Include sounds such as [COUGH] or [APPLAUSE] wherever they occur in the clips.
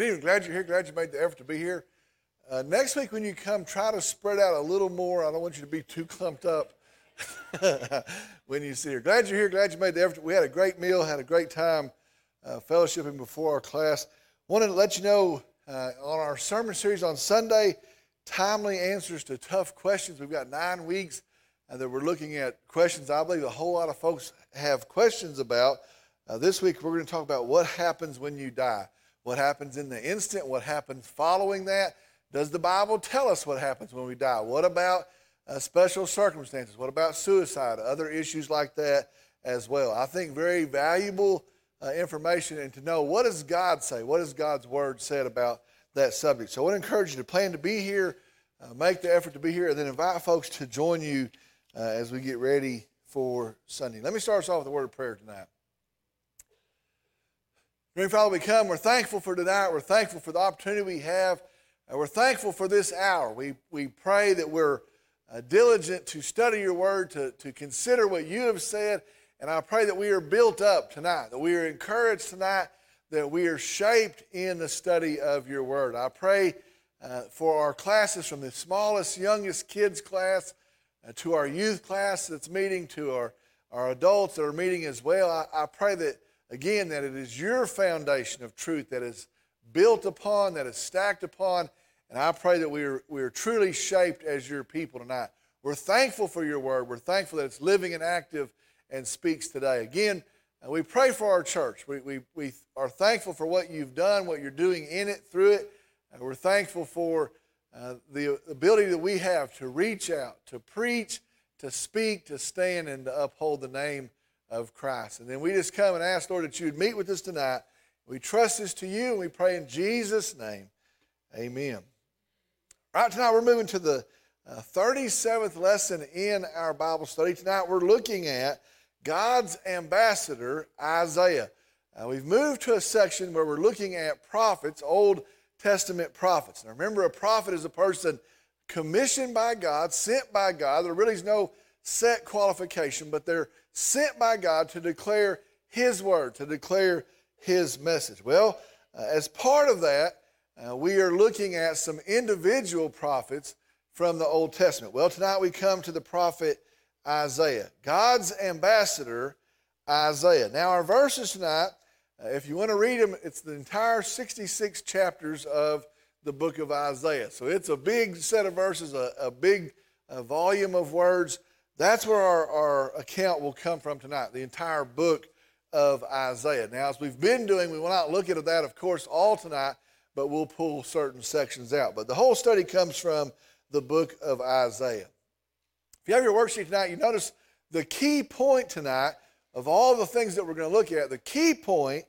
Good evening. Glad you're here. Glad you made the effort to be here. Uh, next week, when you come, try to spread out a little more. I don't want you to be too clumped up [LAUGHS] when you see here. Glad you're here. Glad you made the effort. We had a great meal, had a great time uh, fellowshipping before our class. Wanted to let you know uh, on our sermon series on Sunday, timely answers to tough questions. We've got nine weeks uh, that we're looking at questions I believe a whole lot of folks have questions about. Uh, this week, we're going to talk about what happens when you die. What happens in the instant? What happens following that? Does the Bible tell us what happens when we die? What about uh, special circumstances? What about suicide? Other issues like that as well. I think very valuable uh, information and to know what does God say? What does God's Word said about that subject? So I would encourage you to plan to be here, uh, make the effort to be here, and then invite folks to join you uh, as we get ready for Sunday. Let me start us off with a word of prayer tonight. Dear Father, we come. We're thankful for tonight. We're thankful for the opportunity we have. And we're thankful for this hour. We, we pray that we're uh, diligent to study your word, to, to consider what you have said. And I pray that we are built up tonight, that we are encouraged tonight, that we are shaped in the study of your word. I pray uh, for our classes from the smallest, youngest kids class uh, to our youth class that's meeting, to our, our adults that are meeting as well. I, I pray that Again, that it is your foundation of truth that is built upon, that is stacked upon. And I pray that we are, we are truly shaped as your people tonight. We're thankful for your word. We're thankful that it's living and active and speaks today. Again, uh, we pray for our church. We, we, we are thankful for what you've done, what you're doing in it, through it. And we're thankful for uh, the ability that we have to reach out, to preach, to speak, to stand, and to uphold the name of Christ. And then we just come and ask, Lord, that you would meet with us tonight. We trust this to you, and we pray in Jesus' name. Amen. Right tonight, we're moving to the uh, 37th lesson in our Bible study. Tonight, we're looking at God's ambassador, Isaiah. Uh, we've moved to a section where we're looking at prophets, Old Testament prophets. Now, remember, a prophet is a person commissioned by God, sent by God. There really is no set qualification, but they're sent by God to declare His word, to declare His message. Well, uh, as part of that, uh, we are looking at some individual prophets from the Old Testament. Well, tonight we come to the prophet Isaiah, God's ambassador, Isaiah. Now, our verses tonight, uh, if you want to read them, it's the entire 66 chapters of the book of Isaiah. So it's a big set of verses, a, a big uh, volume of words. That's where our, our account will come from tonight, the entire book of Isaiah. Now, as we've been doing, we will not look at that, of course, all tonight, but we'll pull certain sections out. But the whole study comes from the book of Isaiah. If you have your worksheet tonight, you notice the key point tonight of all the things that we're going to look at, the key point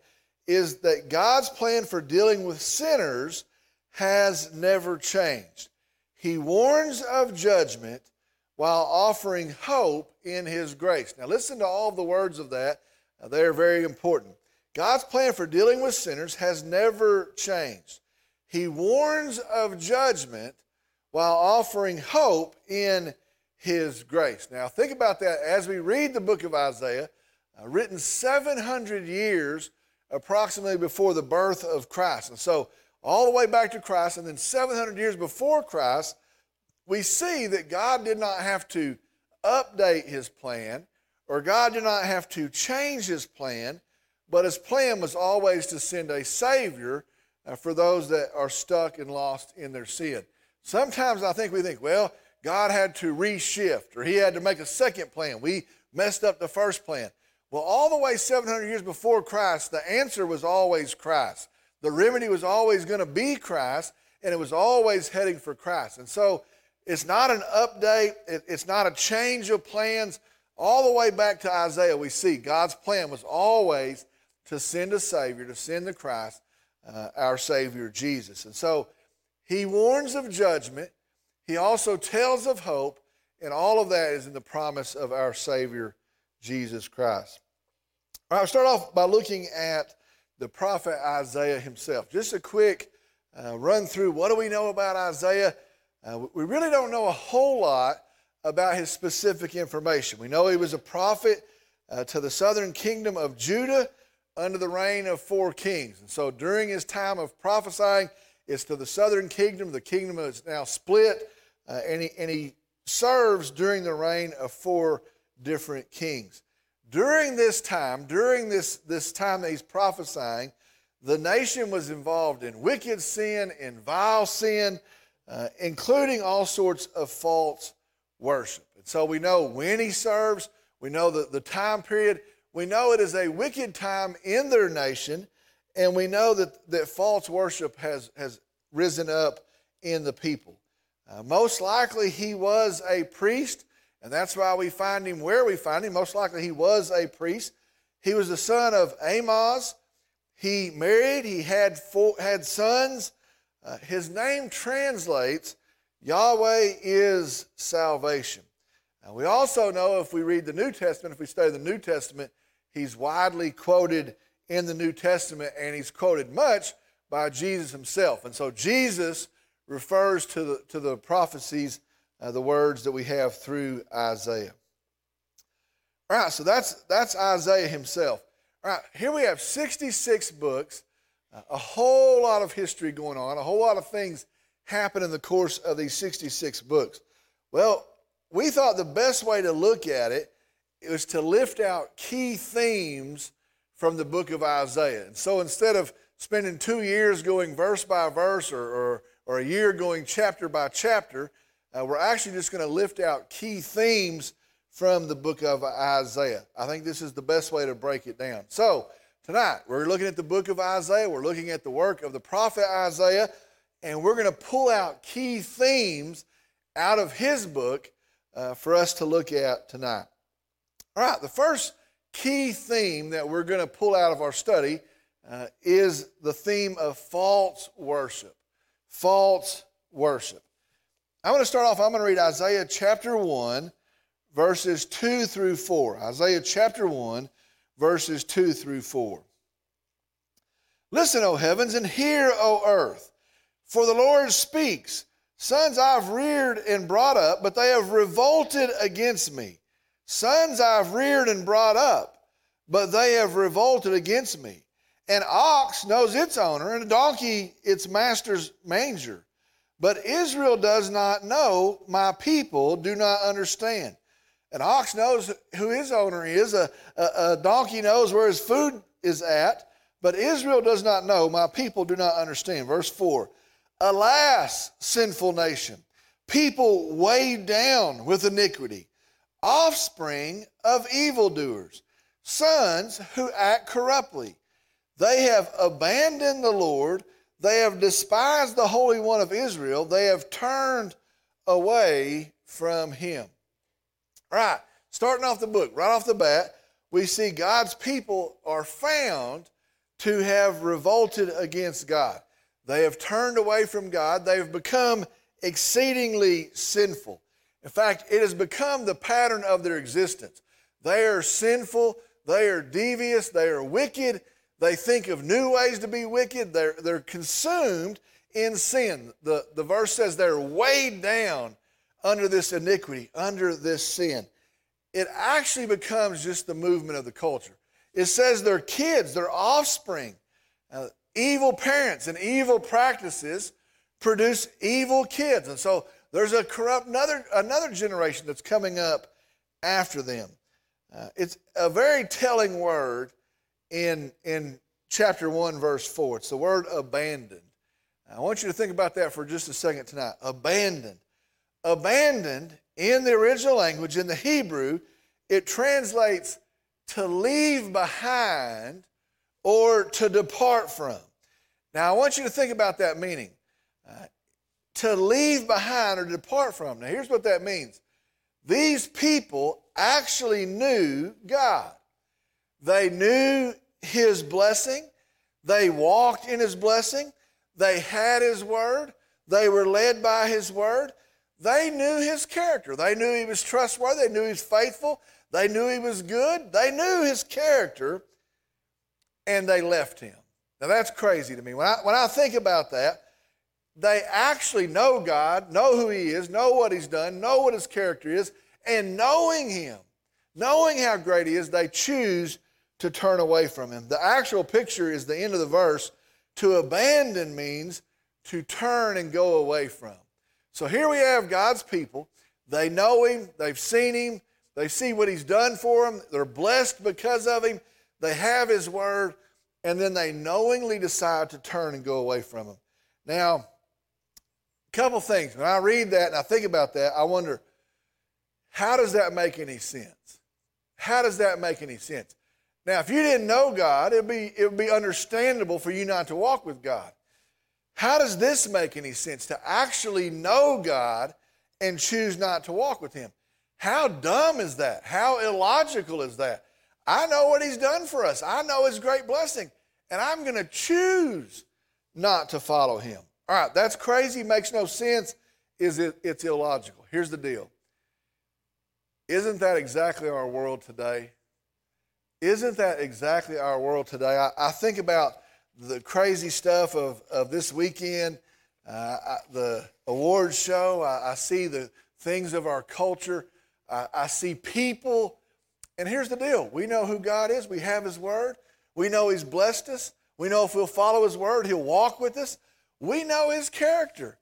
is that God's plan for dealing with sinners has never changed. He warns of judgment while offering hope in His grace. Now, listen to all the words of that, they are very important. God's plan for dealing with sinners has never changed. He warns of judgment while offering hope in His grace. Now, think about that as we read the book of Isaiah, uh, written 700 years approximately before the birth of Christ. And so, all the way back to Christ, and then 700 years before Christ, we see that God did not have to update his plan or God did not have to change his plan, but his plan was always to send a Savior uh, for those that are stuck and lost in their sin. Sometimes I think we think, well, God had to reshift or he had to make a second plan. We messed up the first plan. Well, all the way 700 years before Christ, the answer was always Christ. The remedy was always going to be Christ, and it was always heading for Christ. And so it's not an update, it's not a change of plans. All the way back to Isaiah, we see God's plan was always to send a Savior, to send the Christ, uh, our Savior, Jesus. And so he warns of judgment, he also tells of hope, and all of that is in the promise of our Savior, Jesus Christ. All right, I'll start off by looking at the prophet Isaiah himself. Just a quick uh, run through what do we know about Isaiah? Uh, we really don't know a whole lot about his specific information. We know he was a prophet uh, to the southern kingdom of Judah under the reign of four kings. And so during his time of prophesying, it's to the southern kingdom. The kingdom is now split, uh, and, he, and he serves during the reign of four different kings. During this time, during this, this time that he's prophesying, the nation was involved in wicked sin, in vile sin, uh, including all sorts of false worship. And so we know when he serves, we know the, the time period, we know it is a wicked time in their nation, and we know that, that false worship has, has risen up in the people. Uh, most likely he was a priest, and that's why we find him where we find him. Most likely he was a priest. He was the son of Amoz. He married, he had, four, had sons. Uh, his name translates Yahweh is salvation. Now, we also know if we read the New Testament, if we study the New Testament, he's widely quoted in the New Testament and he's quoted much by Jesus himself. And so Jesus refers to the, to the prophecies, uh, the words that we have through Isaiah. All right, so that's, that's Isaiah himself. All right, here we have 66 books, a whole lot of history going on, a whole lot of things happen in the course of these 66 books. Well, we thought the best way to look at it was to lift out key themes from the book of Isaiah. And so instead of spending two years going verse by verse or, or, or a year going chapter by chapter, uh, we're actually just going to lift out key themes from the book of Isaiah. I think this is the best way to break it down. So, tonight we're looking at the book of Isaiah, we're looking at the work of the prophet Isaiah, and we're going to pull out key themes out of his book uh, for us to look at tonight. All right, the first key theme that we're going to pull out of our study uh, is the theme of false worship. False worship. I'm going to start off, I'm going to read Isaiah chapter 1, verses 2 through 4. Isaiah chapter 1, verses 2 through 4. Listen, O heavens, and hear, O earth, for the Lord speaks. Sons I've reared and brought up, but they have revolted against me. Sons I've reared and brought up, but they have revolted against me. An ox knows its owner, and a donkey its master's manger. But Israel does not know, my people do not understand. An ox knows who his owner is, a, a, a, donkey knows where his food is at, but Israel does not know, my people do not understand. Verse 4 Alas, sinful nation, people weighed down with iniquity, offspring of evildoers, sons who act corruptly. They have abandoned the Lord. They have despised the Holy One of Israel. They have turned away from him. All right, starting off the book, right off the bat, we see God's people are found to have revolted against God. They have turned away from God. They have become exceedingly sinful. In fact, it has become the pattern of their existence. They are sinful, they are devious, they are wicked, they think of new ways to be wicked. They're, they're consumed in sin. The, the verse says they're weighed down under this iniquity, under this sin. It actually becomes just the movement of the culture. It says their kids, their offspring, uh, evil parents and evil practices produce evil kids. And so there's a corrupt another, another generation that's coming up after them. Uh, it's a very telling word in, in chapter 1, verse 4. It's the word abandoned. I want you to think about that for just a second tonight. Abandoned. Abandoned in the original language, in the Hebrew, it translates to leave behind or to depart from. Now, I want you to think about that meaning. Uh, to leave behind or depart from. Now, here's what that means these people actually knew God. They knew his blessing. They walked in his blessing. They had his word. They were led by his word. They knew his character. They knew he was trustworthy. They knew he was faithful. They knew he was good. They knew his character, and they left him. Now that's crazy to me. When I, when I think about that, they actually know God, know who he is, know what he's done, know what his character is, and knowing him, knowing how great he is, they choose to turn away from him. The actual picture is the end of the verse. To abandon means to turn and go away from. So here we have God's people. They know him, they've seen him, they see what he's done for them, they're blessed because of him, they have his word, and then they knowingly decide to turn and go away from him. Now, a couple things. When I read that and I think about that, I wonder, how does that make any sense? How does that make any sense? Now, if you didn't know God, it'd be, it would be understandable for you not to walk with God. How does this make any sense? To actually know God and choose not to walk with Him. How dumb is that? How illogical is that? I know what He's done for us, I know His great blessing, and I'm going to choose not to follow Him. All right, that's crazy, makes no sense, is it, it's illogical. Here's the deal. Isn't that exactly our world today? Isn't that exactly our world today? I, I think about the crazy stuff of, of this weekend, uh, I, the awards show. I, I, see the things of our culture. I, I see people. And here's the deal we know who God is, we have His Word, we know He's blessed us, we know if we'll follow His Word, He'll walk with us, we know His character.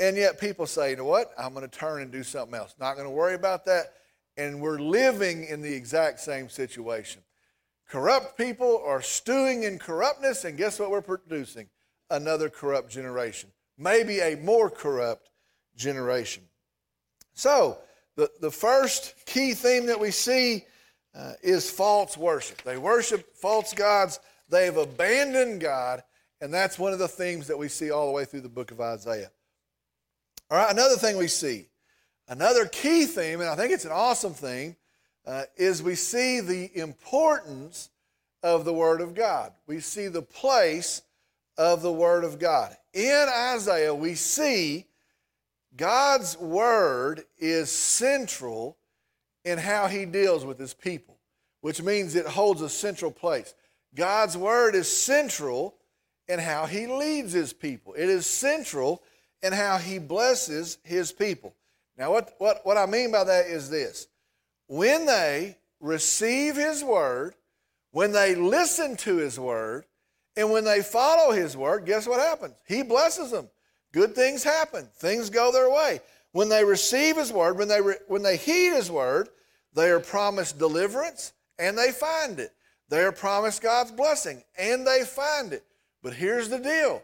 And yet people say, you know what? I'm going to turn and do something else. Not going to worry about that. And we're living in the exact same situation. Corrupt people are stewing in corruptness, and guess what we're producing? Another corrupt generation. Maybe a more corrupt generation. So, the, the first key theme that we see uh, is false worship. They worship false gods, they've abandoned God, and that's one of the themes that we see all the way through the book of Isaiah. All right, another thing we see, another key theme, and I think it's an awesome theme, uh, is we see the importance of the Word of God. We see the place of the Word of God. In Isaiah, we see God's Word is central in how He deals with His people, which means it holds a central place. God's Word is central in how He leads His people, it is central in how He blesses His people. Now, what, what, what I mean by that is this when they receive His word, when they listen to His word, and when they follow His word, guess what happens? He blesses them. Good things happen, things go their way. When they receive His word, when they, re- when they heed His word, they are promised deliverance and they find it. They are promised God's blessing and they find it. But here's the deal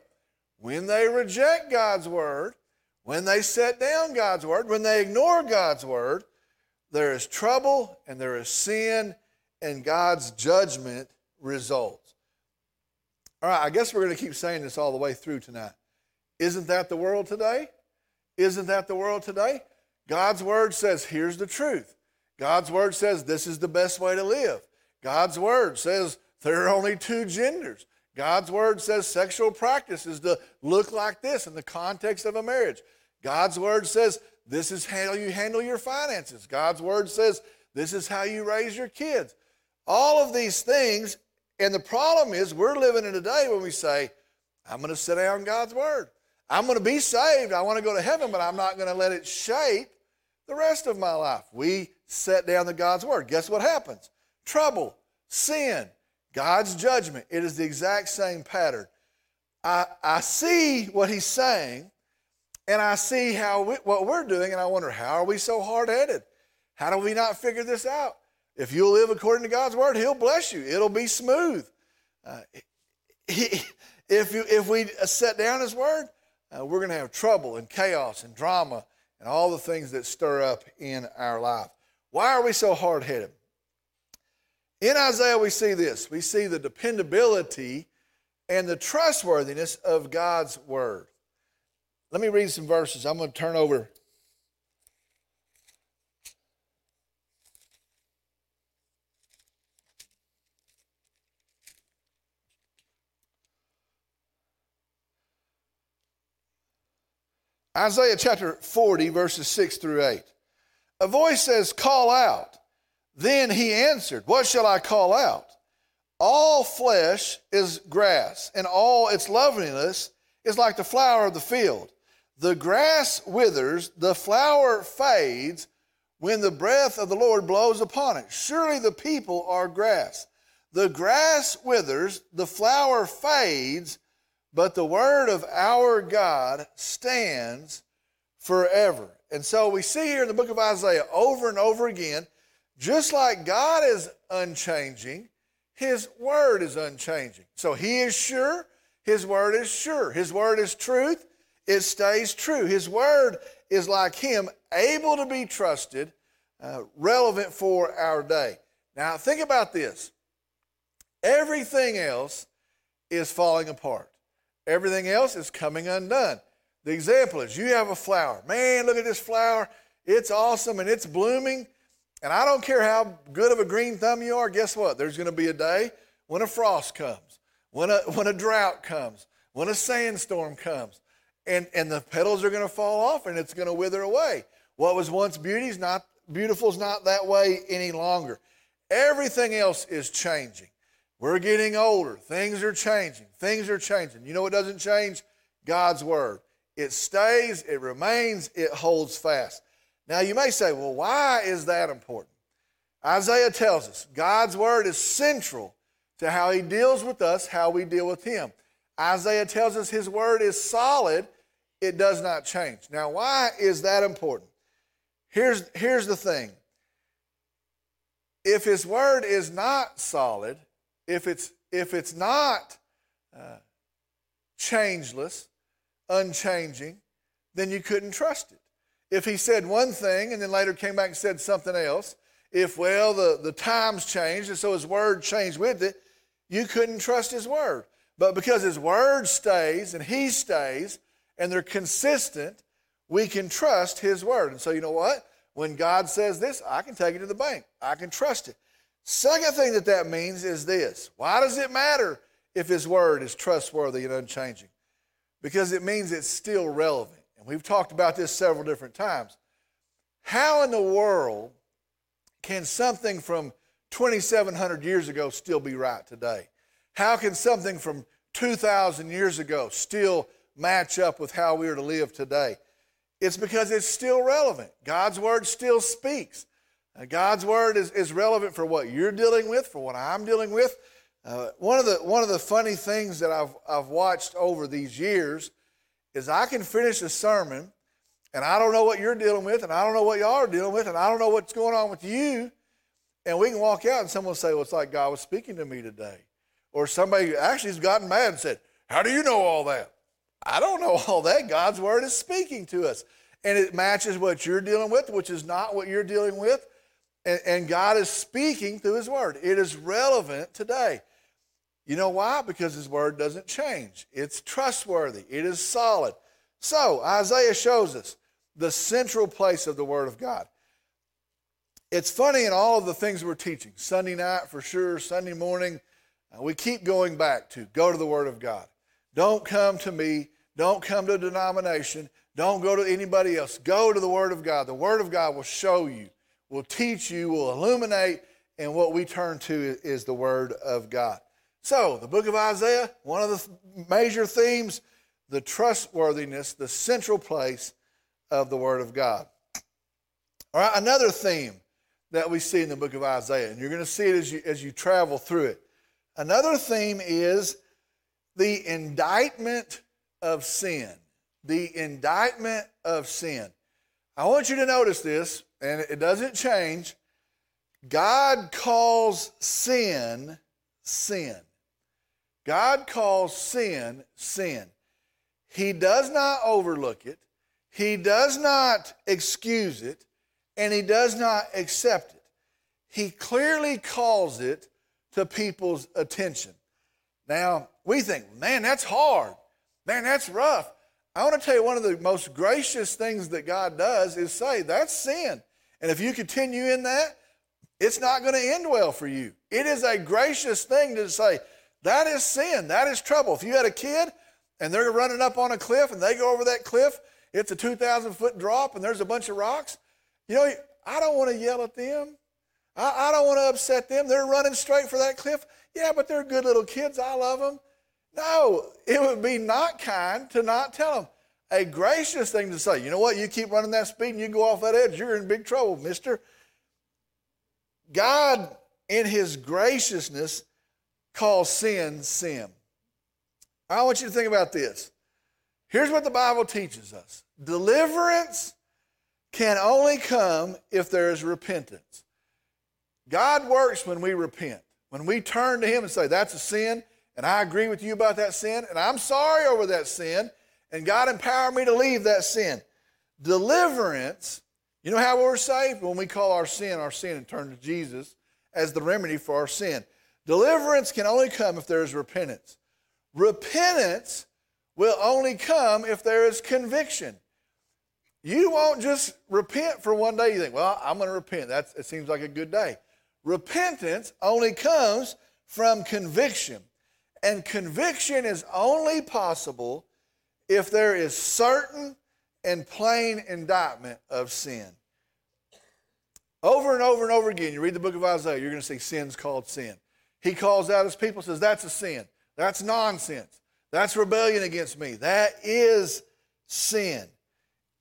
when they reject God's word, when they set down God's word, when they ignore God's word, there is trouble and there is sin, and God's judgment results. All right, I guess we're going to keep saying this all the way through tonight. Isn't that the world today? Isn't that the world today? God's word says, here's the truth. God's word says, this is the best way to live. God's word says, there are only two genders. God's word says sexual practice is to look like this in the context of a marriage. God's word says this is how you handle your finances. God's word says this is how you raise your kids. All of these things, and the problem is we're living in a day when we say, I'm going to sit down God's word. I'm going to be saved. I want to go to heaven, but I'm not going to let it shape the rest of my life. We set down the God's word. Guess what happens? Trouble, sin, God's judgment. It is the exact same pattern. I, I see what he's saying, and I see how we, what we're doing, and I wonder, how are we so hard headed? How do we not figure this out? If you'll live according to God's word, He'll bless you. It'll be smooth. Uh, he, [LAUGHS] if, you, if we set down His word, uh, we're going to have trouble and chaos and drama and all the things that stir up in our life. Why are we so hard headed? In Isaiah, we see this we see the dependability and the trustworthiness of God's word. Let me read some verses. I'm going to turn over. Isaiah chapter 40, verses 6 through 8. A voice says, Call out. Then he answered, What shall I call out? All flesh is grass, and all its loveliness is like the flower of the field. The grass withers, the flower fades when the breath of the Lord blows upon it. Surely the people are grass. The grass withers, the flower fades, but the word of our God stands forever. And so we see here in the book of Isaiah over and over again, just like God is unchanging, his word is unchanging. So he is sure, his word is sure. His word is truth, it stays true. His word is like him, able to be trusted, uh, relevant for our day. Now, think about this everything else is falling apart, everything else is coming undone. The example is you have a flower. Man, look at this flower. It's awesome and it's blooming. And I don't care how good of a green thumb you are, guess what? There's going to be a day when a frost comes, when a, when a drought comes, when a sandstorm comes, and, and the petals are going to fall off and it's going to wither away. What was once beauty is not beautiful is not that way any longer. Everything else is changing. We're getting older. Things are changing. Things are changing. You know what doesn't change? God's word. It stays, it remains, it holds fast. Now you may say, well, why is that important? Isaiah tells us God's word is central to how he deals with us, how we deal with him. Isaiah tells us his word is solid, it does not change. Now, why is that important? Here's, here's the thing if his word is not solid, if it's, if it's not uh, changeless, unchanging, then you couldn't trust it. If he said one thing and then later came back and said something else, if, well, the, the times changed and so his word changed with it, you couldn't trust his word. But because his word stays and he stays and they're consistent, we can trust his word. And so, you know what? When God says this, I can take it to the bank. I can trust it. Second thing that that means is this why does it matter if his word is trustworthy and unchanging? because it means it's still relevant. And we've talked about this several different times. How in the world can something from 2,700 years ago still be right today? How can something from 2,000 years ago still match up with how we are to live today? It's because it's still relevant. God's word still speaks. Uh, God's word is, is relevant for what you're dealing with, for what I'm dealing with. Uh, one, of the, one of the funny things that I've, I've watched over these years is I can finish a sermon and I don't know what you're dealing with and I don't know what y'all are dealing with and I don't know what's going on with you. And we can walk out and someone will say, well, it's like God was speaking to me today. Or somebody actually has gotten mad and said, how do you know all that? I don't know all that. God's word is speaking to us. And it matches what you're dealing with, which is not what you're dealing with. And, and God is speaking through his word. It is relevant today. You know why? Because his word doesn't change. It's trustworthy, it is solid. So, Isaiah shows us the central place of the word of God. It's funny in all of the things we're teaching Sunday night for sure, Sunday morning, uh, we keep going back to go to the word of God. Don't come to me, don't come to a denomination, don't go to anybody else. Go to the word of God. The word of God will show you, will teach you, will illuminate, and what we turn to is the word of God. So, the book of Isaiah, one of the major themes, the trustworthiness, the central place of the Word of God. All right, another theme that we see in the book of Isaiah, and you're going to see it as you, as you travel through it. Another theme is the indictment of sin. The indictment of sin. I want you to notice this, and it doesn't change. God calls sin sin. God calls sin, sin. He does not overlook it, He does not excuse it, and He does not accept it. He clearly calls it to people's attention. Now, we think, man, that's hard. Man, that's rough. I want to tell you one of the most gracious things that God does is say, that's sin. And if you continue in that, it's not going to end well for you. It is a gracious thing to say, that is sin. That is trouble. If you had a kid and they're running up on a cliff and they go over that cliff, it's a 2,000 foot drop and there's a bunch of rocks. You know, I don't want to yell at them. I, I don't want to upset them. They're running straight for that cliff. Yeah, but they're good little kids. I love them. No, it would be not kind to not tell them. A gracious thing to say, you know what, you keep running that speed and you go off that edge, you're in big trouble, mister. God, in his graciousness, calls sin sin. I want you to think about this. Here's what the Bible teaches us deliverance can only come if there is repentance. God works when we repent. When we turn to Him and say, That's a sin, and I agree with you about that sin, and I'm sorry over that sin, and God empowered me to leave that sin. Deliverance, you know how we're saved? When we call our sin our sin and turn to Jesus as the remedy for our sin. Deliverance can only come if there is repentance. Repentance will only come if there is conviction. You won't just repent for one day. You think, well, I'm going to repent. That's, it seems like a good day. Repentance only comes from conviction. And conviction is only possible if there is certain and plain indictment of sin. Over and over and over again, you read the book of Isaiah, you're going to see sins called sin. He calls out his people, says, That's a sin. That's nonsense. That's rebellion against me. That is sin.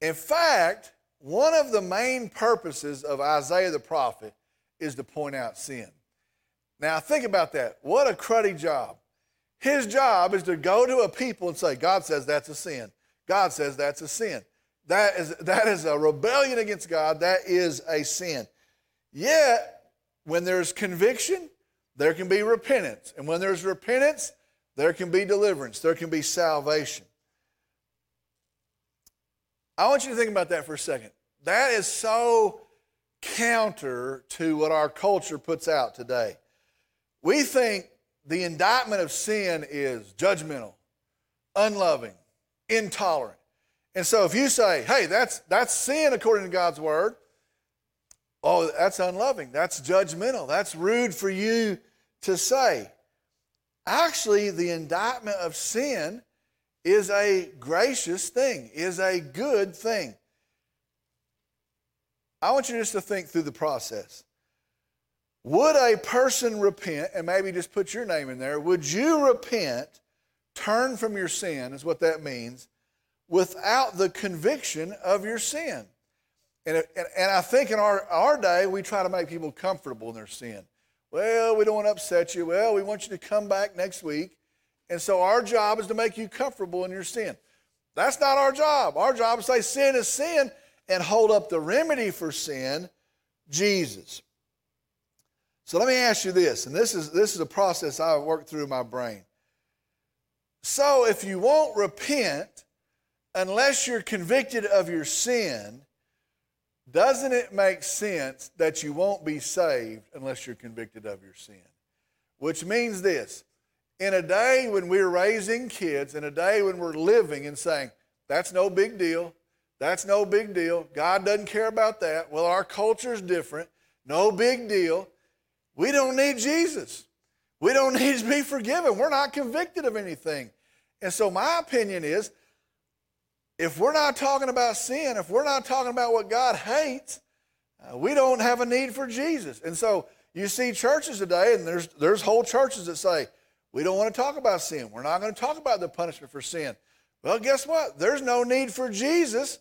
In fact, one of the main purposes of Isaiah the prophet is to point out sin. Now, think about that. What a cruddy job. His job is to go to a people and say, God says that's a sin. God says that's a sin. That is, that is a rebellion against God. That is a sin. Yet, when there's conviction, there can be repentance. And when there's repentance, there can be deliverance. There can be salvation. I want you to think about that for a second. That is so counter to what our culture puts out today. We think the indictment of sin is judgmental, unloving, intolerant. And so if you say, hey, that's, that's sin according to God's word, oh, that's unloving, that's judgmental, that's rude for you to say. Actually, the indictment of sin is a gracious thing, is a good thing. I want you just to think through the process. Would a person repent, and maybe just put your name in there, would you repent, turn from your sin, is what that means, without the conviction of your sin? And, and, and I think in our, our day, we try to make people comfortable in their sin. Well, we don't want to upset you. Well, we want you to come back next week. And so our job is to make you comfortable in your sin. That's not our job. Our job is to say sin is sin and hold up the remedy for sin, Jesus. So let me ask you this, and this is, this is a process I've worked through in my brain. So if you won't repent unless you're convicted of your sin, doesn't it make sense that you won't be saved unless you're convicted of your sin? Which means this in a day when we're raising kids, in a day when we're living and saying, that's no big deal, that's no big deal, God doesn't care about that, well, our culture's different, no big deal. We don't need Jesus. We don't [LAUGHS] need to be forgiven. We're not convicted of anything. And so, my opinion is if we're not talking about sin, if we're not talking about what God hates, uh, we don't have a need for Jesus. And so, you see churches today, and there's, there's whole churches that say, we don't want to talk about sin. We're not going to talk about the punishment for sin. Well, guess what? There's no need for Jesus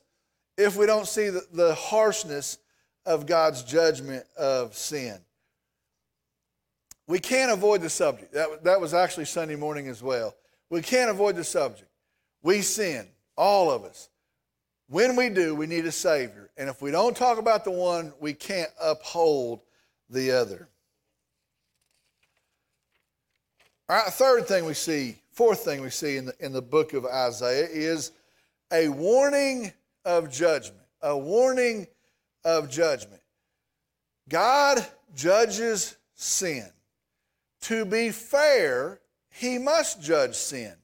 if we don't see the, the harshness of God's judgment of sin. We can't avoid the subject. That, that was actually Sunday morning as well. We can't avoid the subject. We sin, all of us. When we do, we need a Savior. And if we don't talk about the one, we can't uphold the other. All right, third thing we see, fourth thing we see in the, in the book of Isaiah is a warning of judgment. A warning of judgment. God judges sin. To be fair, he must judge sin.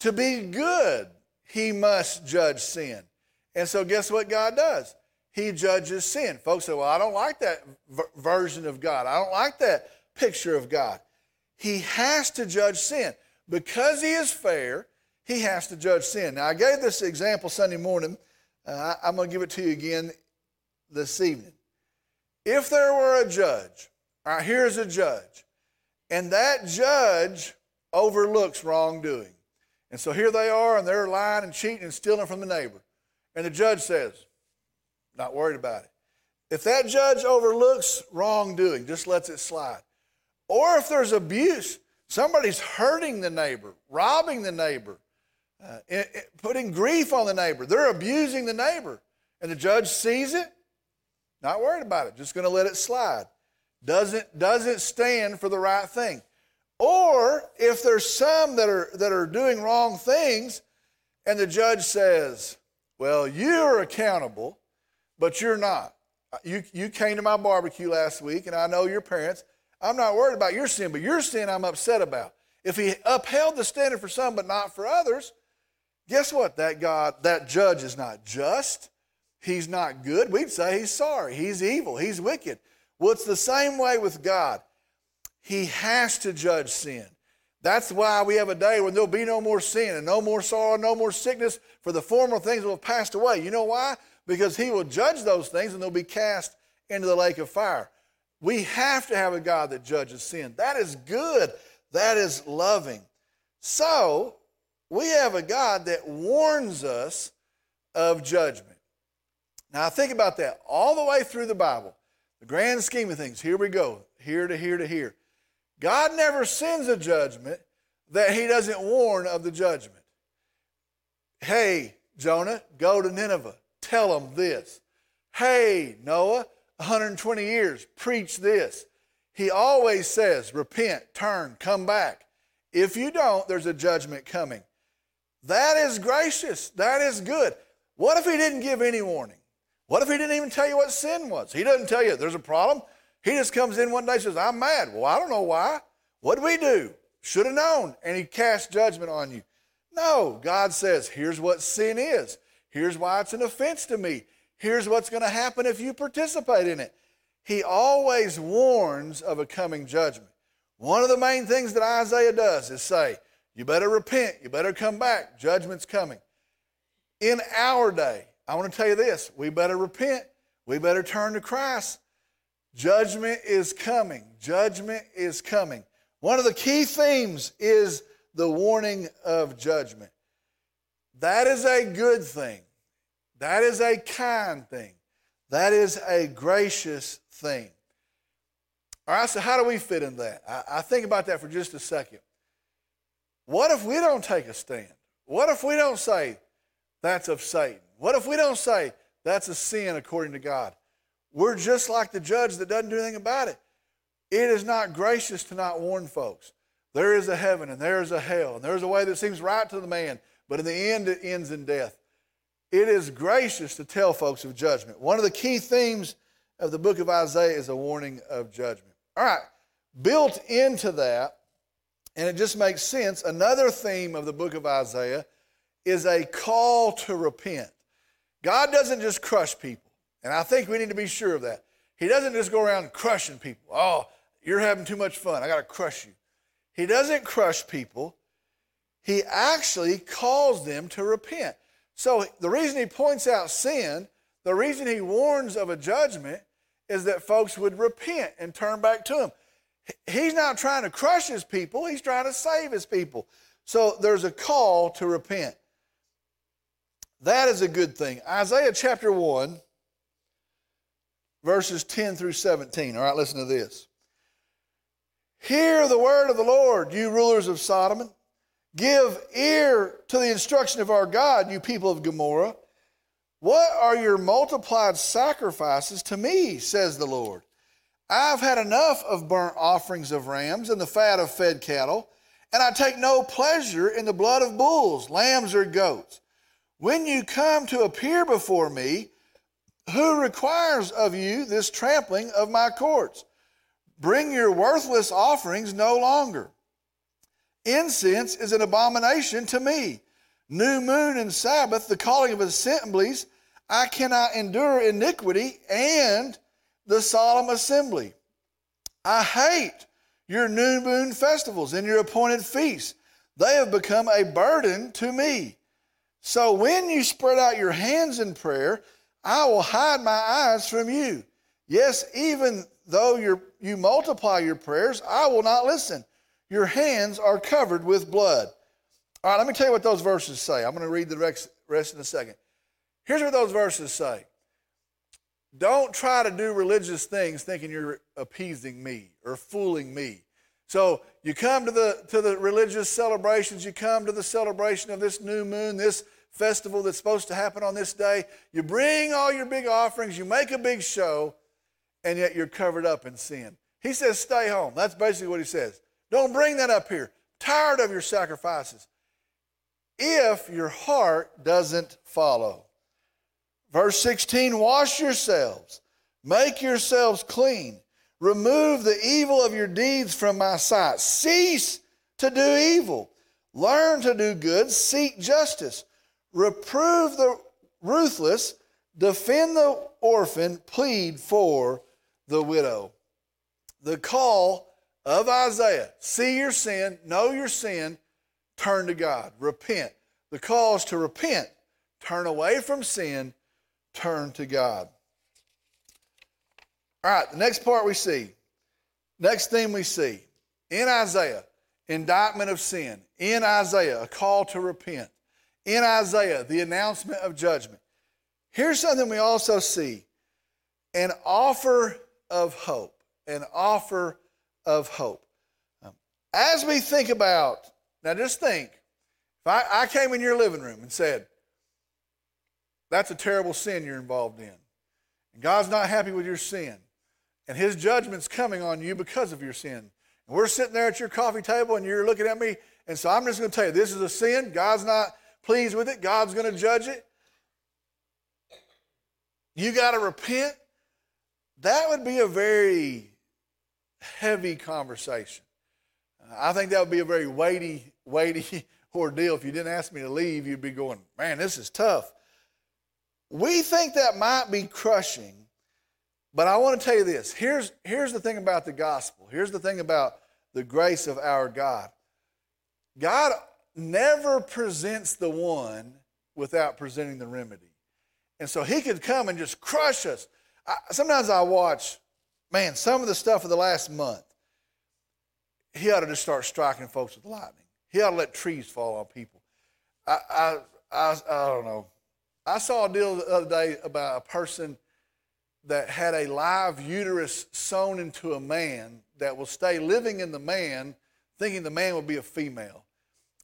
To be good, he must judge sin. And so, guess what God does? He judges sin. Folks say, Well, I don't like that v- version of God. I don't like that picture of God. He has to judge sin. Because he is fair, he has to judge sin. Now, I gave this example Sunday morning. Uh, I'm going to give it to you again this evening. If there were a judge, all right, here's a judge, and that judge overlooks wrongdoing. And so here they are, and they're lying and cheating and stealing from the neighbor. And the judge says, not worried about it. If that judge overlooks wrongdoing, just lets it slide. Or if there's abuse, Somebody's hurting the neighbor, robbing the neighbor, uh, it, it, putting grief on the neighbor. They're abusing the neighbor. And the judge sees it, not worried about it, just going to let it slide. Doesn't, doesn't stand for the right thing. Or if there's some that are, that are doing wrong things, and the judge says, Well, you're accountable, but you're not. You, you came to my barbecue last week, and I know your parents. I'm not worried about your sin, but your sin I'm upset about. If he upheld the standard for some but not for others, guess what? That God, that judge is not just. He's not good. We'd say he's sorry. He's evil. He's wicked. Well, it's the same way with God. He has to judge sin. That's why we have a day when there'll be no more sin and no more sorrow, no more sickness, for the former things will have passed away. You know why? Because he will judge those things and they'll be cast into the lake of fire. We have to have a God that judges sin. That is good. That is loving. So, we have a God that warns us of judgment. Now, think about that all the way through the Bible. The grand scheme of things, here we go, here to here to here. God never sends a judgment that he doesn't warn of the judgment. Hey, Jonah, go to Nineveh. Tell them this. Hey, Noah, 120 years, preach this. He always says, repent, turn, come back. If you don't, there's a judgment coming. That is gracious. That is good. What if he didn't give any warning? What if he didn't even tell you what sin was? He doesn't tell you there's a problem. He just comes in one day and says, I'm mad. Well, I don't know why. What do we do? Should have known. And he casts judgment on you. No, God says, here's what sin is. Here's why it's an offense to me. Here's what's going to happen if you participate in it. He always warns of a coming judgment. One of the main things that Isaiah does is say, You better repent, you better come back, judgment's coming. In our day, I want to tell you this we better repent, we better turn to Christ. Judgment is coming. Judgment is coming. One of the key themes is the warning of judgment. That is a good thing. That is a kind thing. That is a gracious thing. All right, so how do we fit in that? I, I think about that for just a second. What if we don't take a stand? What if we don't say that's of Satan? What if we don't say that's a sin according to God? We're just like the judge that doesn't do anything about it. It is not gracious to not warn folks. There is a heaven and there is a hell, and there's a way that seems right to the man, but in the end it ends in death. It is gracious to tell folks of judgment. One of the key themes of the book of Isaiah is a warning of judgment. All right, built into that, and it just makes sense, another theme of the book of Isaiah is a call to repent. God doesn't just crush people, and I think we need to be sure of that. He doesn't just go around crushing people. Oh, you're having too much fun. I got to crush you. He doesn't crush people. He actually calls them to repent. So the reason he points out sin, the reason he warns of a judgment, is that folks would repent and turn back to him. He's not trying to crush his people, he's trying to save his people. So there's a call to repent. That is a good thing. Isaiah chapter 1, verses 10 through 17. All right, listen to this. Hear the word of the Lord, you rulers of Sodom Give ear to the instruction of our God, you people of Gomorrah. What are your multiplied sacrifices to me, says the Lord? I've had enough of burnt offerings of rams and the fat of fed cattle, and I take no pleasure in the blood of bulls, lambs, or goats. When you come to appear before me, who requires of you this trampling of my courts? Bring your worthless offerings no longer. Incense is an abomination to me. New moon and Sabbath, the calling of assemblies, I cannot endure iniquity and the solemn assembly. I hate your new moon festivals and your appointed feasts. They have become a burden to me. So when you spread out your hands in prayer, I will hide my eyes from you. Yes, even though you multiply your prayers, I will not listen your hands are covered with blood. All right, let me tell you what those verses say. I'm going to read the rest in a second. Here's what those verses say Don't try to do religious things thinking you're appeasing me or fooling me. So you come to the, to the religious celebrations, you come to the celebration of this new moon, this festival that's supposed to happen on this day. You bring all your big offerings, you make a big show, and yet you're covered up in sin. He says, stay home. That's basically what he says. Don't bring that up here. Tired of your sacrifices. If your heart doesn't follow. Verse 16, wash yourselves, make yourselves clean, remove the evil of your deeds from my sight. Cease to do evil, learn to do good, seek justice, reprove the ruthless, defend the orphan, plead for the widow. The call of Isaiah. See your sin, know your sin, turn to God, repent. The call is to repent, turn away from sin, turn to God. All right, the next part we see, next thing we see in Isaiah, indictment of sin. In Isaiah, a call to repent. In Isaiah, the announcement of judgment. Here's something we also see an offer of hope. An offer of hope. Um, as we think about, now just think, if I, I came in your living room and said, that's a terrible sin you're involved in. And God's not happy with your sin. And his judgment's coming on you because of your sin. And we're sitting there at your coffee table and you're looking at me. And so I'm just going to tell you this is a sin. God's not pleased with it. God's going to judge it. You got to repent. That would be a very heavy conversation. I think that would be a very weighty, weighty [LAUGHS] ordeal. If you didn't ask me to leave, you'd be going, man, this is tough. We think that might be crushing, but I want to tell you this. Here's, here's the thing about the gospel. Here's the thing about the grace of our God. God never presents the one without presenting the remedy. And so he could come and just crush us. I, sometimes I watch, man, some of the stuff of the last month. He ought to just start striking folks with lightning. He ought to let trees fall on people. I, I, I, I don't know. I saw a deal the other day about a person that had a live uterus sewn into a man that will stay living in the man, thinking the man will be a female.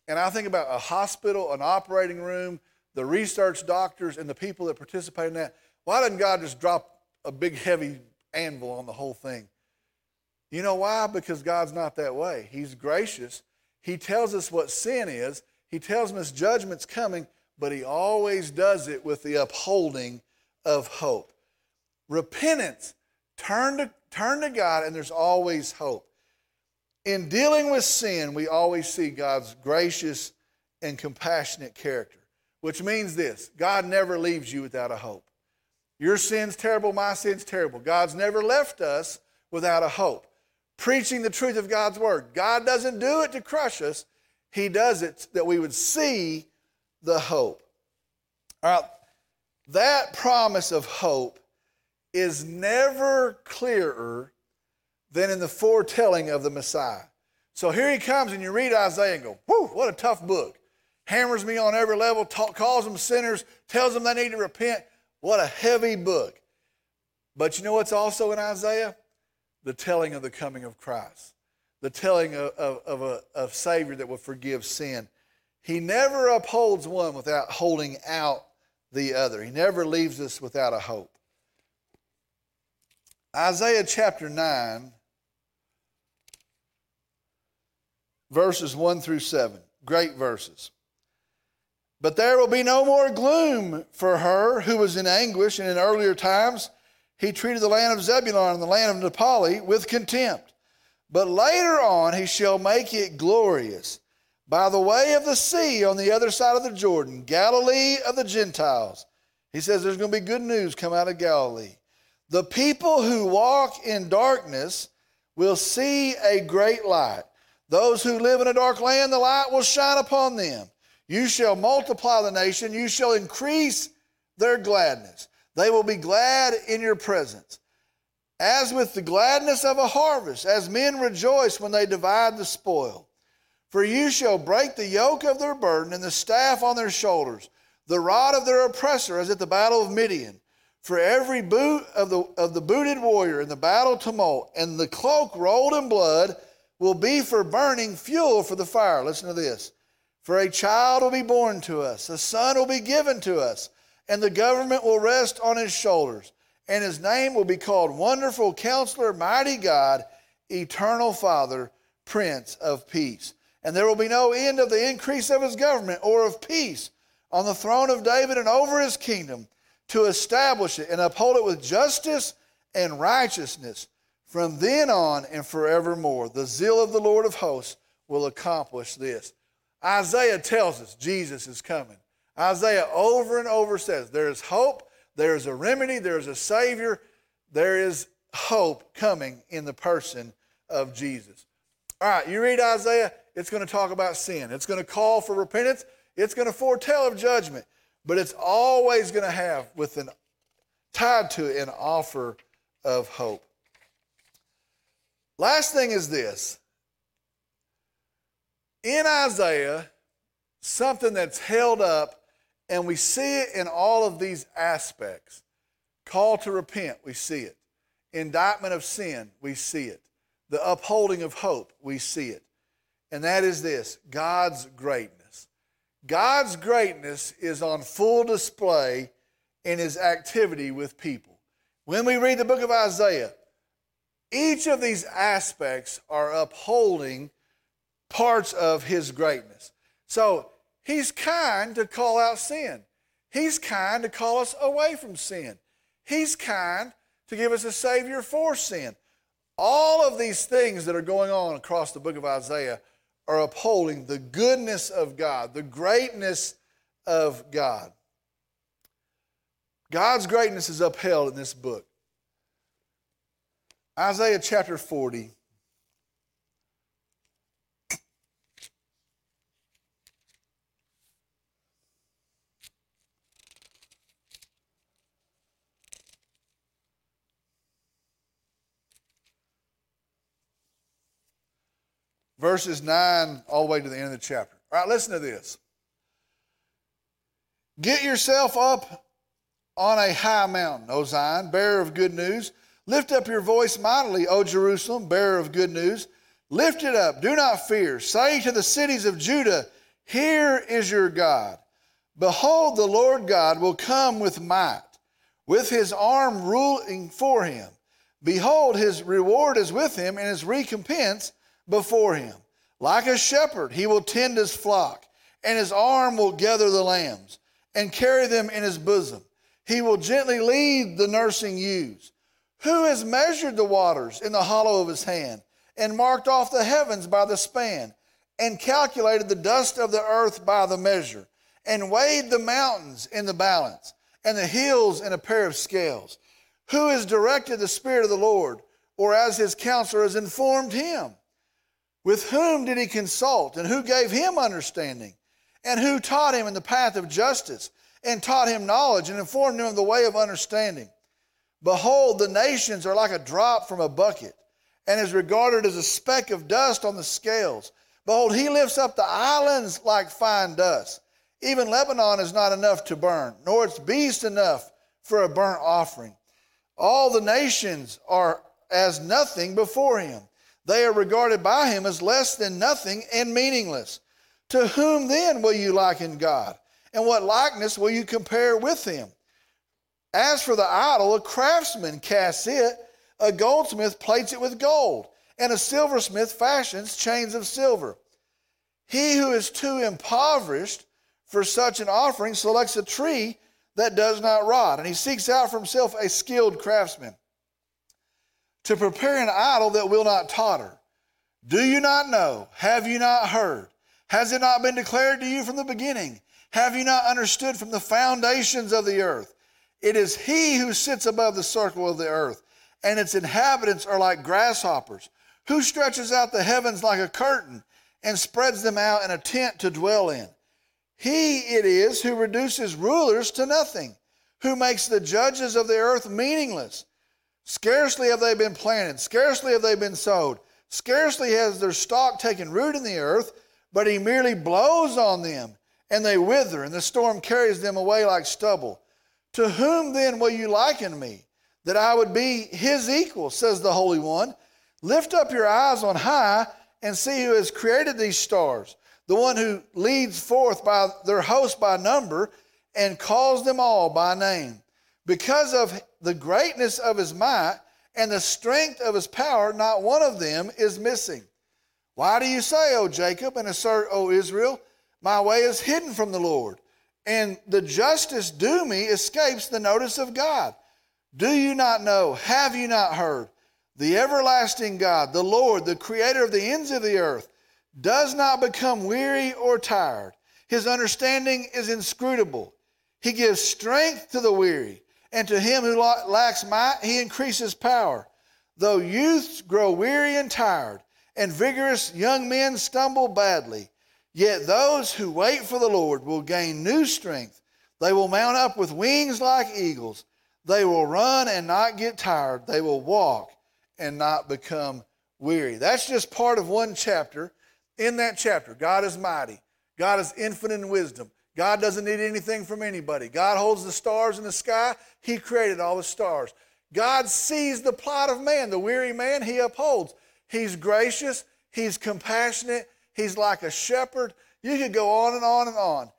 And I think about a hospital, an operating room, the research doctors, and the people that participate in that. Why doesn't God just drop a big, heavy anvil on the whole thing? You know why? Because God's not that way. He's gracious. He tells us what sin is, He tells us judgment's coming, but he always does it with the upholding of hope. Repentance, turn to, turn to God, and there's always hope. In dealing with sin, we always see God's gracious and compassionate character, which means this God never leaves you without a hope. Your sin's terrible, my sin's terrible. God's never left us without a hope. Preaching the truth of God's word. God doesn't do it to crush us, He does it that we would see the hope. All right, that promise of hope is never clearer than in the foretelling of the Messiah. So here he comes, and you read Isaiah and go, Whew, what a tough book. Hammers me on every level, calls them sinners, tells them they need to repent. What a heavy book. But you know what's also in Isaiah? The telling of the coming of Christ, the telling of, of, of a of Savior that will forgive sin. He never upholds one without holding out the other. He never leaves us without a hope. Isaiah chapter 9, verses 1 through 7. Great verses. But there will be no more gloom for her who was in anguish, and in earlier times he treated the land of Zebulun and the land of Naphtali with contempt. But later on he shall make it glorious by the way of the sea on the other side of the Jordan, Galilee of the Gentiles. He says there's going to be good news come out of Galilee. The people who walk in darkness will see a great light. Those who live in a dark land, the light will shine upon them. You shall multiply the nation, you shall increase their gladness. They will be glad in your presence. As with the gladness of a harvest, as men rejoice when they divide the spoil. For you shall break the yoke of their burden and the staff on their shoulders, the rod of their oppressor, as at the battle of Midian. For every boot of the, of the booted warrior in the battle tumult, and the cloak rolled in blood, will be for burning fuel for the fire. Listen to this. For a child will be born to us, a son will be given to us, and the government will rest on his shoulders. And his name will be called Wonderful Counselor, Mighty God, Eternal Father, Prince of Peace. And there will be no end of the increase of his government or of peace on the throne of David and over his kingdom to establish it and uphold it with justice and righteousness from then on and forevermore. The zeal of the Lord of hosts will accomplish this. Isaiah tells us Jesus is coming. Isaiah over and over says there is hope, there is a remedy, there is a Savior, there is hope coming in the person of Jesus. All right, you read Isaiah, it's going to talk about sin, it's going to call for repentance, it's going to foretell of judgment, but it's always going to have with an tied to an offer of hope. Last thing is this in Isaiah something that's held up, and we see it in all of these aspects. Call to repent, we see it. Indictment of sin, we see it. The upholding of hope, we see it. And that is this God's greatness. God's greatness is on full display in his activity with people. When we read the book of Isaiah, each of these aspects are upholding parts of his greatness. So he's kind to call out sin. He's kind to call us away from sin. He's kind to give us a Savior for sin. All of these things that are going on across the book of Isaiah are upholding the goodness of God, the greatness of God. God's greatness is upheld in this book. Isaiah chapter 40. Verses 9 all the way to the end of the chapter. All right, listen to this. Get yourself up on a high mountain, O Zion, bearer of good news. Lift up your voice mightily, O Jerusalem, bearer of good news. Lift it up, do not fear. Say to the cities of Judah, Here is your God. Behold, the Lord God will come with might, with his arm ruling for him. Behold, his reward is with him, and his recompense before him. Like a shepherd, he will tend his flock, and his arm will gather the lambs and carry them in his bosom. He will gently lead the nursing ewes. Who has measured the waters in the hollow of his hand, and marked off the heavens by the span, and calculated the dust of the earth by the measure, and weighed the mountains in the balance, and the hills in a pair of scales? Who has directed the Spirit of the Lord, or as his counselor has informed him? With whom did he consult, and who gave him understanding? And who taught him in the path of justice, and taught him knowledge, and informed him of the way of understanding? Behold, the nations are like a drop from a bucket, and is regarded as a speck of dust on the scales. Behold, he lifts up the islands like fine dust. Even Lebanon is not enough to burn, nor its beast enough for a burnt offering. All the nations are as nothing before him. They are regarded by him as less than nothing and meaningless. To whom then will you liken God? And what likeness will you compare with him? As for the idol, a craftsman casts it, a goldsmith plates it with gold, and a silversmith fashions chains of silver. He who is too impoverished for such an offering selects a tree that does not rot, and he seeks out for himself a skilled craftsman to prepare an idol that will not totter. Do you not know? Have you not heard? Has it not been declared to you from the beginning? Have you not understood from the foundations of the earth? It is he who sits above the circle of the earth, and its inhabitants are like grasshoppers, who stretches out the heavens like a curtain and spreads them out in a tent to dwell in. He it is who reduces rulers to nothing, who makes the judges of the earth meaningless. Scarcely have they been planted, scarcely have they been sowed, scarcely has their stock taken root in the earth, but he merely blows on them, and they wither, and the storm carries them away like stubble. To whom then will you liken me, that I would be his equal, says the Holy One? Lift up your eyes on high and see who has created these stars, the one who leads forth by their host by number and calls them all by name. Because of the greatness of his might and the strength of his power, not one of them is missing. Why do you say, O Jacob, and assert, O Israel, my way is hidden from the Lord, and the justice due me escapes the notice of God? Do you not know? Have you not heard? The everlasting God, the Lord, the creator of the ends of the earth, does not become weary or tired. His understanding is inscrutable. He gives strength to the weary, and to him who lacks might, he increases power. Though youths grow weary and tired, and vigorous young men stumble badly, yet those who wait for the Lord will gain new strength. They will mount up with wings like eagles. They will run and not get tired. They will walk and not become weary. That's just part of one chapter. In that chapter, God is mighty. God is infinite in wisdom. God doesn't need anything from anybody. God holds the stars in the sky. He created all the stars. God sees the plight of man, the weary man, he upholds. He's gracious, he's compassionate, he's like a shepherd. You could go on and on and on.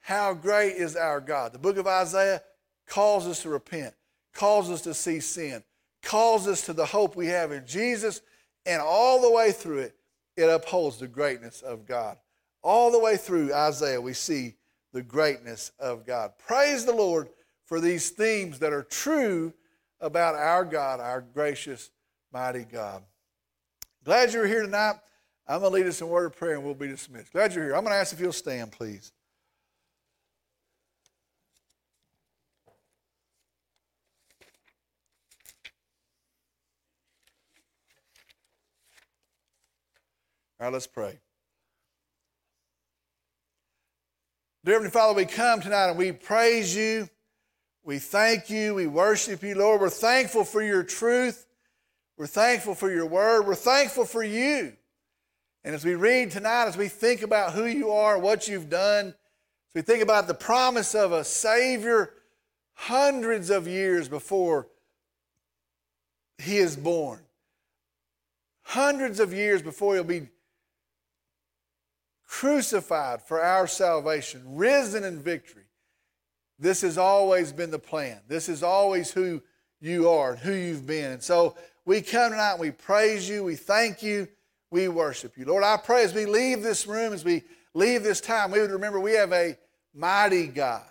How great is our God? The book of Isaiah calls us to repent, calls us to see sin, calls us to the hope we have in Jesus, and all the way through it, it upholds the greatness of God. All the way through Isaiah, we see the greatness of God. Praise the Lord for these themes that are true about our God, our gracious, mighty God. Glad you're here tonight. I'm going to lead us in word of prayer and we'll be dismissed. Glad you're here. I'm going to ask if you'll stand, please. All right, let's pray. Dear Heavenly Father, we come tonight and we praise you. We thank you. We worship you, Lord. We're thankful for your truth. We're thankful for your word. We're thankful for you. And as we read tonight, as we think about who you are, what you've done, as we think about the promise of a Savior hundreds of years before he is born, hundreds of years before he'll be crucified for our salvation, risen in victory. This has always been the plan. This is always who you are and who you've been. And so we come tonight and we praise you, we thank you, we worship you. Lord, I pray as we leave this room, as we leave this time, we would remember we have a mighty God.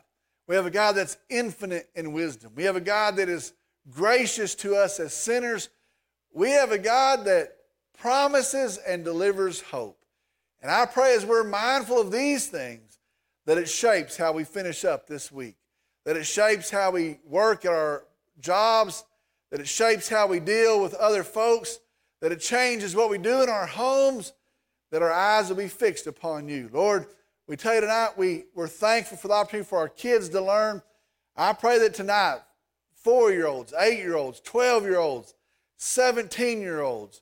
We have a God that's infinite in wisdom. We have a God that is gracious to us as sinners. We have a God that promises and delivers hope. And I pray as we're mindful of these things, that it shapes how we finish up this week, that it shapes how we work at our jobs, that it shapes how we deal with other folks, that it changes what we do in our homes, that our eyes will be fixed upon you. Lord, we tell you tonight, we, we're thankful for the opportunity for our kids to learn. I pray that tonight, four year olds, eight year olds, 12 year olds, 17 year olds,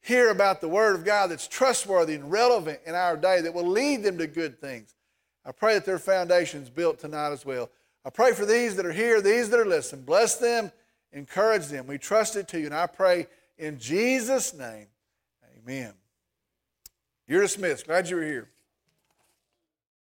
hear about the Word of God that's trustworthy and relevant in our day that will lead them to good things. I pray that their foundation is built tonight as well. I pray for these that are here, these that are listening. Bless them, encourage them. We trust it to you, and I pray in Jesus' name, amen. You're dismissed. Glad you were here.